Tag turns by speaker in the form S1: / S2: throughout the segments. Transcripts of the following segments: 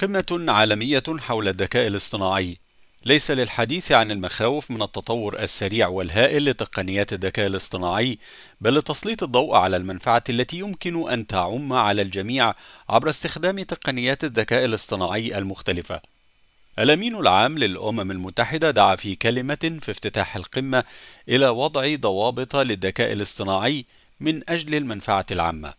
S1: قمة عالمية حول الذكاء الاصطناعي. ليس للحديث عن المخاوف من التطور السريع والهائل لتقنيات الذكاء الاصطناعي بل لتسليط الضوء على المنفعة التي يمكن أن تعم على الجميع عبر استخدام تقنيات الذكاء الاصطناعي المختلفة. الأمين العام للأمم المتحدة دعا في كلمة في افتتاح القمة إلى وضع ضوابط للذكاء الاصطناعي من أجل المنفعة العامة.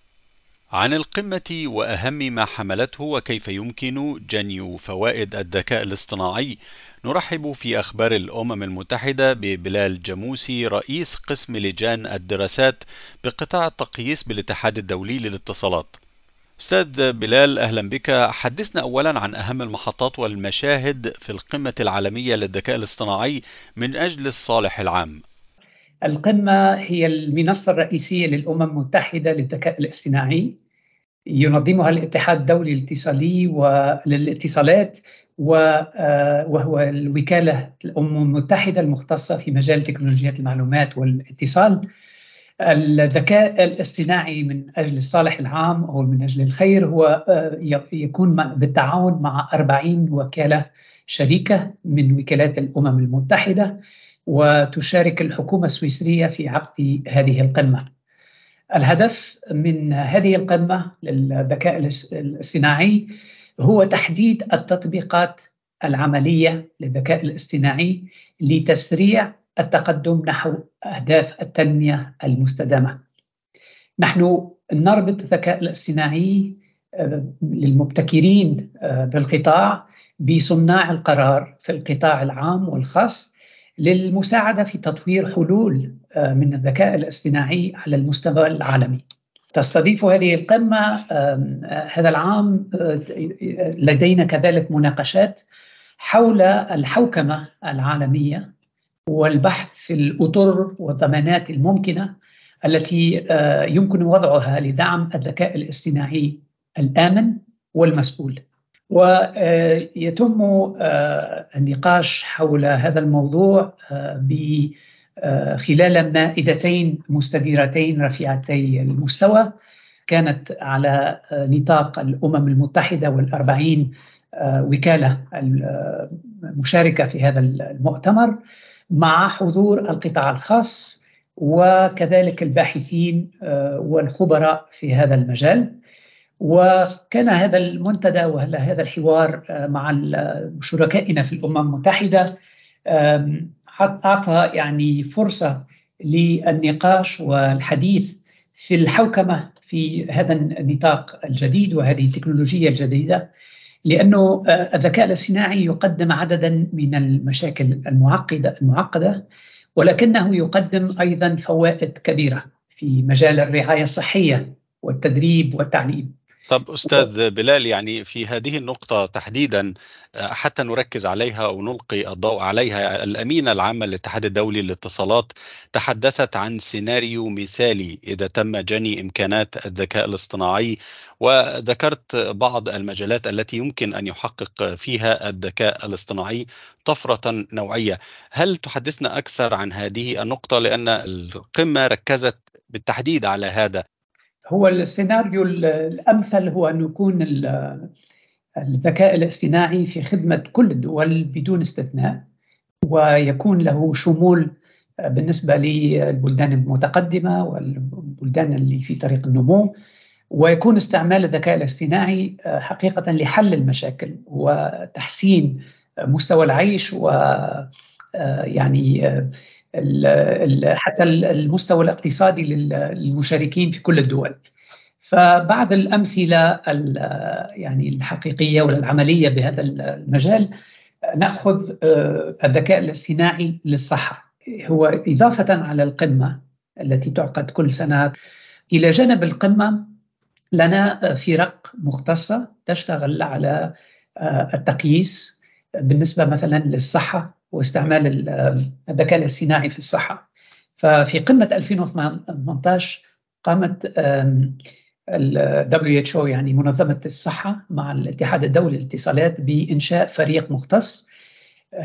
S1: عن القمة وأهم ما حملته وكيف يمكن جني فوائد الذكاء الاصطناعي نرحب في أخبار الأمم المتحدة ببلال جاموسي رئيس قسم لجان الدراسات بقطاع التقييس بالاتحاد الدولي للاتصالات. أستاذ بلال أهلا بك. حدثنا أولا عن أهم المحطات والمشاهد في القمة العالمية للذكاء الاصطناعي من أجل الصالح العام.
S2: القمة هي المنصة الرئيسية للأمم المتحدة للذكاء الاصطناعي ينظمها الاتحاد الدولي الاتصالي وللاتصالات آه، وهو الوكالة الأمم المتحدة المختصة في مجال تكنولوجيات المعلومات والاتصال. الذكاء الاصطناعي من أجل الصالح العام أو من أجل الخير هو آه، يكون بالتعاون مع 40 وكالة شريكة من وكالات الأمم المتحدة. وتشارك الحكومة السويسرية في عقد هذه القمة. الهدف من هذه القمة للذكاء الاصطناعي هو تحديد التطبيقات العملية للذكاء الاصطناعي لتسريع التقدم نحو أهداف التنمية المستدامة. نحن نربط الذكاء الاصطناعي آه، للمبتكرين آه، بالقطاع بصناع القرار في القطاع العام والخاص للمساعدة في تطوير حلول آه، من الذكاء الاصطناعي على المستوى العالمي. تستضيف هذه القمة هذا العام لدينا كذلك مناقشات حول الحوكمة العالمية والبحث في الأطر والضمانات الممكنة التي آه، يمكن وضعها لدعم الذكاء الاصطناعي الآمن والمسؤول. ويتم آه، النقاش حول هذا الموضوع آه، خلال مائدتين مستديرتين رفيعتي المستوى. كانت على نطاق الأمم المتحدة والأربعين وكالة المشاركة في هذا المؤتمر مع حضور القطاع الخاص وكذلك الباحثين آه، والخبراء في هذا المجال. وكان هذا المنتدى وهذا الحوار آه، مع شركائنا في الأمم المتحدة أعطى يعني فرصة للنقاش والحديث في الحوكمة في هذا النطاق الجديد وهذه التكنولوجيا الجديدة لأنه آه، الذكاء الاصطناعي يقدم عددا من المشاكل المعقده المعقدة ولكنه يقدم أيضا فوائد كبيرة في مجال الرعاية الصحية والتدريب والتعليم.
S1: طب أستاذ بلال يعني في هذه النقطة تحديدا حتى نركز عليها ونلقي الضوء عليها الامينه العامه للاتحاد الدولي للاتصالات تحدثت عن سيناريو مثالي إذا تم جني إمكانات الذكاء الاصطناعي وذكرت بعض المجالات التي يمكن أن يحقق فيها الذكاء الاصطناعي طفرة نوعية. هل تحدثنا أكثر عن هذه النقطة؟ لأن القمة ركزت بالتحديد على هذا.
S2: هو السيناريو الأمثل هو أن يكون الذكاء الاصطناعي في خدمة كل الدول بدون استثناء ويكون له شمول بالنسبة للبلدان المتقدمة والبلدان اللي في طريق النمو ويكون استعمال الذكاء الاصطناعي حقيقة لحل المشاكل وتحسين مستوى العيش و يعني حتى المستوى الاقتصادي للمشاركين في كل الدول. فبعض الأمثلة يعني الحقيقية والعملية بهذا المجال نأخذ آه، الذكاء الاصطناعي للصحة. هو إضافة على القمة التي تعقد كل سنة. إلى جانب القمة لنا فرق مختصة تشتغل على آه، التقييس بالنسبة مثلا للصحة. واستعمال الذكاء الاصطناعي في الصحة ففي قمة 2018 قامت ال WHO يعني منظمة الصحة مع الاتحاد الدولي للاتصالات بإنشاء فريق مختص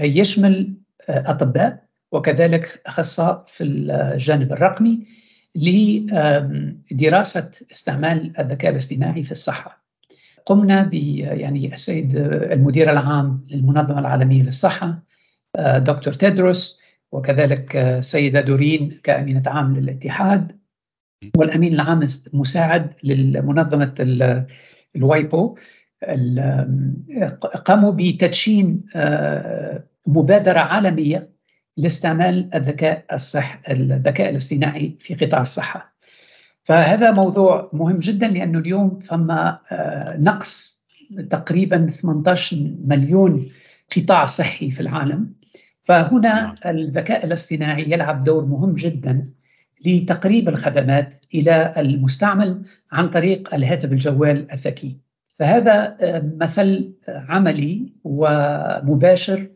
S2: يشمل أطباء وكذلك اخصاء في الجانب الرقمي لدراسه استعمال الذكاء الاصطناعي في الصحة. قمنا ب يعني السيد المدير العام للمنظمة العالمية للصحة دكتور تيدروس وكذلك السيدة دورين كأمينة عام للاتحاد والأمين العام المساعد لمنظمه الوايبو. قاموا بتدشين مبادرة عالمية لاستعمال الذكاء الصح الذكاء الاصطناعي في قطاع الصحة. فهذا موضوع مهم جدا لأنه اليوم فما نقص تقريبا 18 مليون قطاع صحي في العالم. فهنا الذكاء الاصطناعي يلعب دور مهم جدا لتقريب الخدمات إلى المستعمل عن طريق الهاتف الجوال الذكي. فهذا مثل عملي ومباشر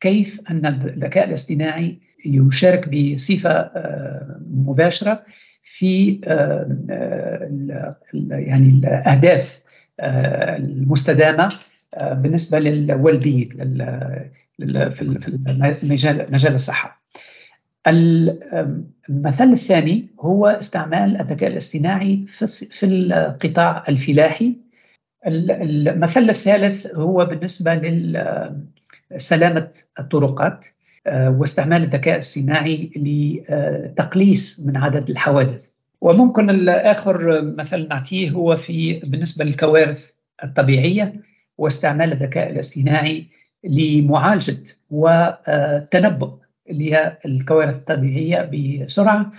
S2: كيف أن الذكاء الاصطناعي يشارك بصفة مباشرة في يعني الأهداف المستدامة بالنسبة للويل بينج في مجال مجال الصحة. المثل الثاني هو استعمال الذكاء الاصطناعي في القطاع الفلاحي. المثل الثالث هو بالنسبة لسلامه الطرقات واستعمال الذكاء الاصطناعي لتقليص من عدد الحوادث وممكن اخر مثل نعطيه هو في بالنسبة للكوارث الطبيعية واستعمال الذكاء الاصطناعي لمعالجة والتنبؤ للكوارث الطبيعية بسرعة.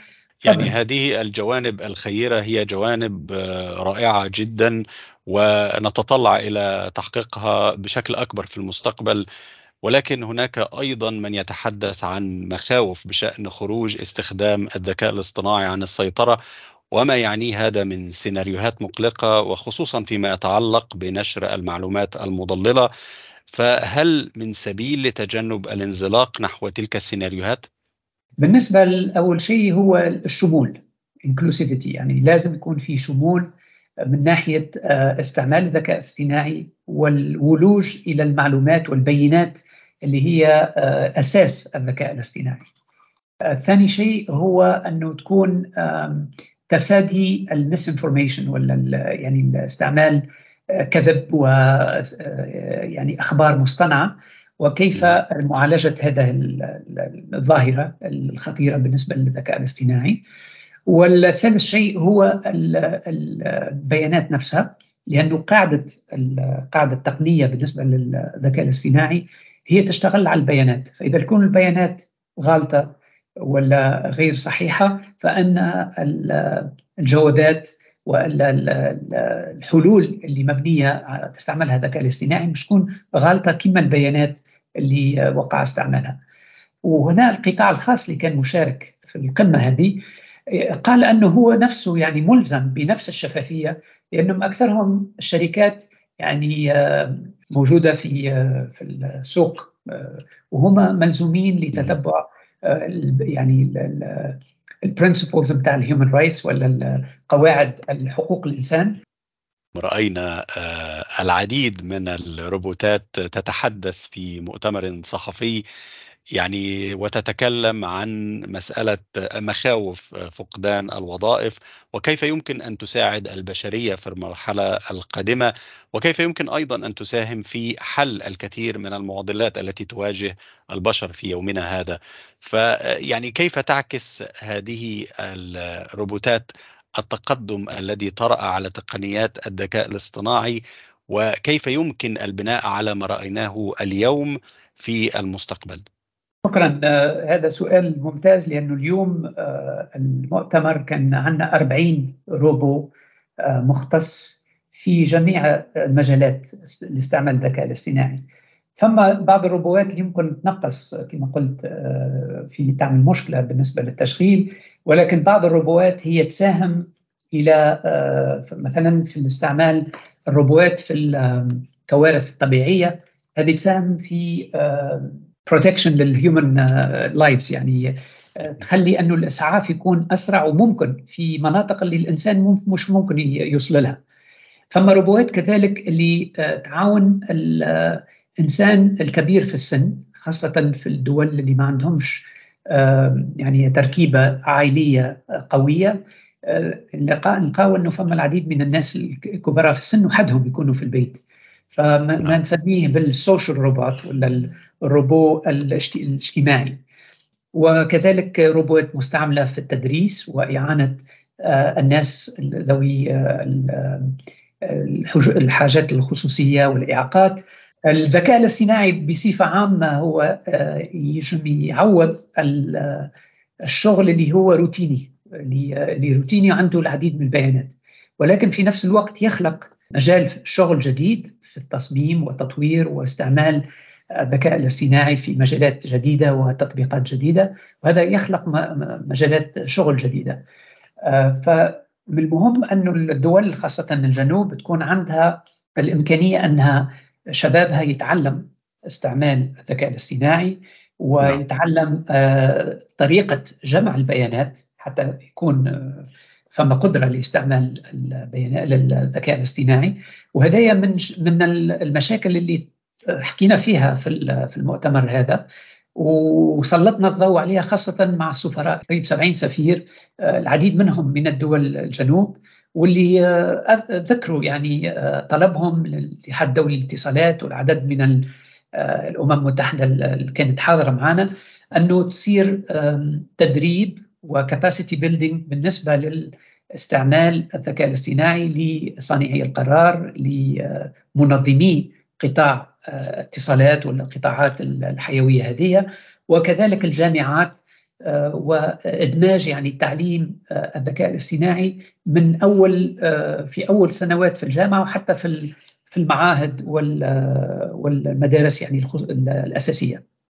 S1: يعني هذه الجوانب الخيرة هي جوانب رائعة جدا ونتطلع إلى تحقيقها بشكل أكبر في المستقبل. ولكن هناك أيضا من يتحدث عن مخاوف بشأن خروج استخدام الذكاء الاصطناعي عن السيطرة وما يعنيه هذا من سيناريوهات مقلقة وخصوصا فيما يتعلق بنشر المعلومات المضللة. فهل من سبيل لتجنب الانزلاق نحو تلك السيناريوهات؟
S2: بالنسبة لأول شيء هو الشمول inclusivity يعني لازم يكون في شمول من ناحية استعمال الذكاء الاصطناعي والولوج إلى المعلومات والبيانات اللي هي أساس الذكاء الاصطناعي. ثاني شيء هو أنه تكون تفادي المس انفورميشن ولا يعني استعمال كذب و يعني أخبار مصطنعة. وكيف معالجة هذه الظاهرة الخطيرة بالنسبة للذكاء الاصطناعي. والثالث شيء هو البيانات نفسها لأنه قاعدة القاعده التقنية بالنسبة للذكاء الاصطناعي هي تشتغل على البيانات. فإذا تكون البيانات غالطة ولا غير صحيحة فأن الجوابات والحلول اللي مبنية تستعملها الذكاء الاصطناعي مش تكون غالطة كما البيانات اللي وقع استعمالها. وهنا القطاع الخاص اللي كان مشارك في القمة هذه قال أنه هو نفسه يعني ملزم بنفس الشفافية لأنهم أكثرهم الشركات يعني موجودة في في السوق وهم ملزومين لتتبع يعني ال principles بتاع ال human rights ولا قواعد الحقوق الإنسان؟
S1: رأينا العديد من الروبوتات تتحدث في مؤتمر صحفي يعني وتتكلم عن مسألة مخاوف فقدان الوظائف وكيف يمكن أن تساعد البشرية في المرحلة القادمة وكيف يمكن أيضا أن تساهم في حل الكثير من المعضلات التي تواجه البشر في يومنا هذا. فيعني كيف تعكس هذه الروبوتات التقدم الذي طرأ على تقنيات الذكاء الاصطناعي وكيف يمكن البناء على ما رأيناه اليوم في المستقبل؟
S2: شكرا. هذا سؤال ممتاز لأنه اليوم المؤتمر كان عندنا 40 روبو مختص في جميع المجالات لاستعمال الذكاء الاصطناعي. ثم بعض الروبوات يمكن تنقص كما قلت في تعمل مشكلة بالنسبة للتشغيل. ولكن بعض الروبوات هي تساهم إلى مثلا في الاستعمال الروبوات في الكوارث الطبيعية. هذه تساهم في protection لل human lives يعني تخلي انه الإسعاف يكون أسرع وممكن في مناطق اللي الإنسان مش ممكن يوصل لها. ثم روبوات كذلك اللي تعاون الانسان الكبير في السن خاصة في الدول اللي ما عندهمش يعني تركيبة عائلية قوية نلقاو أنه فما العديد من الناس الكبراء في السن وحدهم يكونوا في البيت. فما نعم. نسميه بالسوشيال روبوت ولا الروبو الاجتماعي. وكذلك روبوت مستعملة في التدريس وإعانة آه، الناس ذوي آه، الحاجات الخصوصية والإعاقات. الذكاء الاصطناعي بصفة عامة هو آه، يجب يعوض الشغل اللي هو روتيني اللي روتيني عنده العديد من البيانات. ولكن في نفس الوقت يخلق مجال شغل جديد في التصميم والتطوير واستعمال الذكاء الاصطناعي في مجالات جديدة وتطبيقات جديدة وهذا يخلق مجالات شغل جديدة. آه، فمن المهم أن الدول خاصة الجنوب تكون عندها الإمكانية أنها شبابها يتعلم استعمال الذكاء الاصطناعي ويتعلم آه، طريقة جمع البيانات حتى يكون آه، فما قدرة لاستعمال البيانات للذكاء الاصطناعي. وهذا من من المشاكل اللي حكينا فيها في المؤتمر هذا. وسلطنا الضوء عليها خاصة مع السفراء قريب 70 سفير آه، العديد منهم من الدول الجنوب. واللي آه، ذكروا يعني آه، طلبهم للاتحاد الدولي للاتصالات والعدد من الأمم المتحدة اللي كانت حاضرة معنا أنه تصير تدريب وكاباسيتي بيلدينج بالنسبة لاستعمال الذكاء الاصطناعي لصانعي القرار لمنظمي قطاع اتصالات والقطاعات الحيوية هذه وكذلك الجامعات آه، وإدماج يعني تعليم آه، الذكاء الاصطناعي من أول آه، في أول سنوات في الجامعة وحتى في في المعاهد والمدارس يعني الأساسية.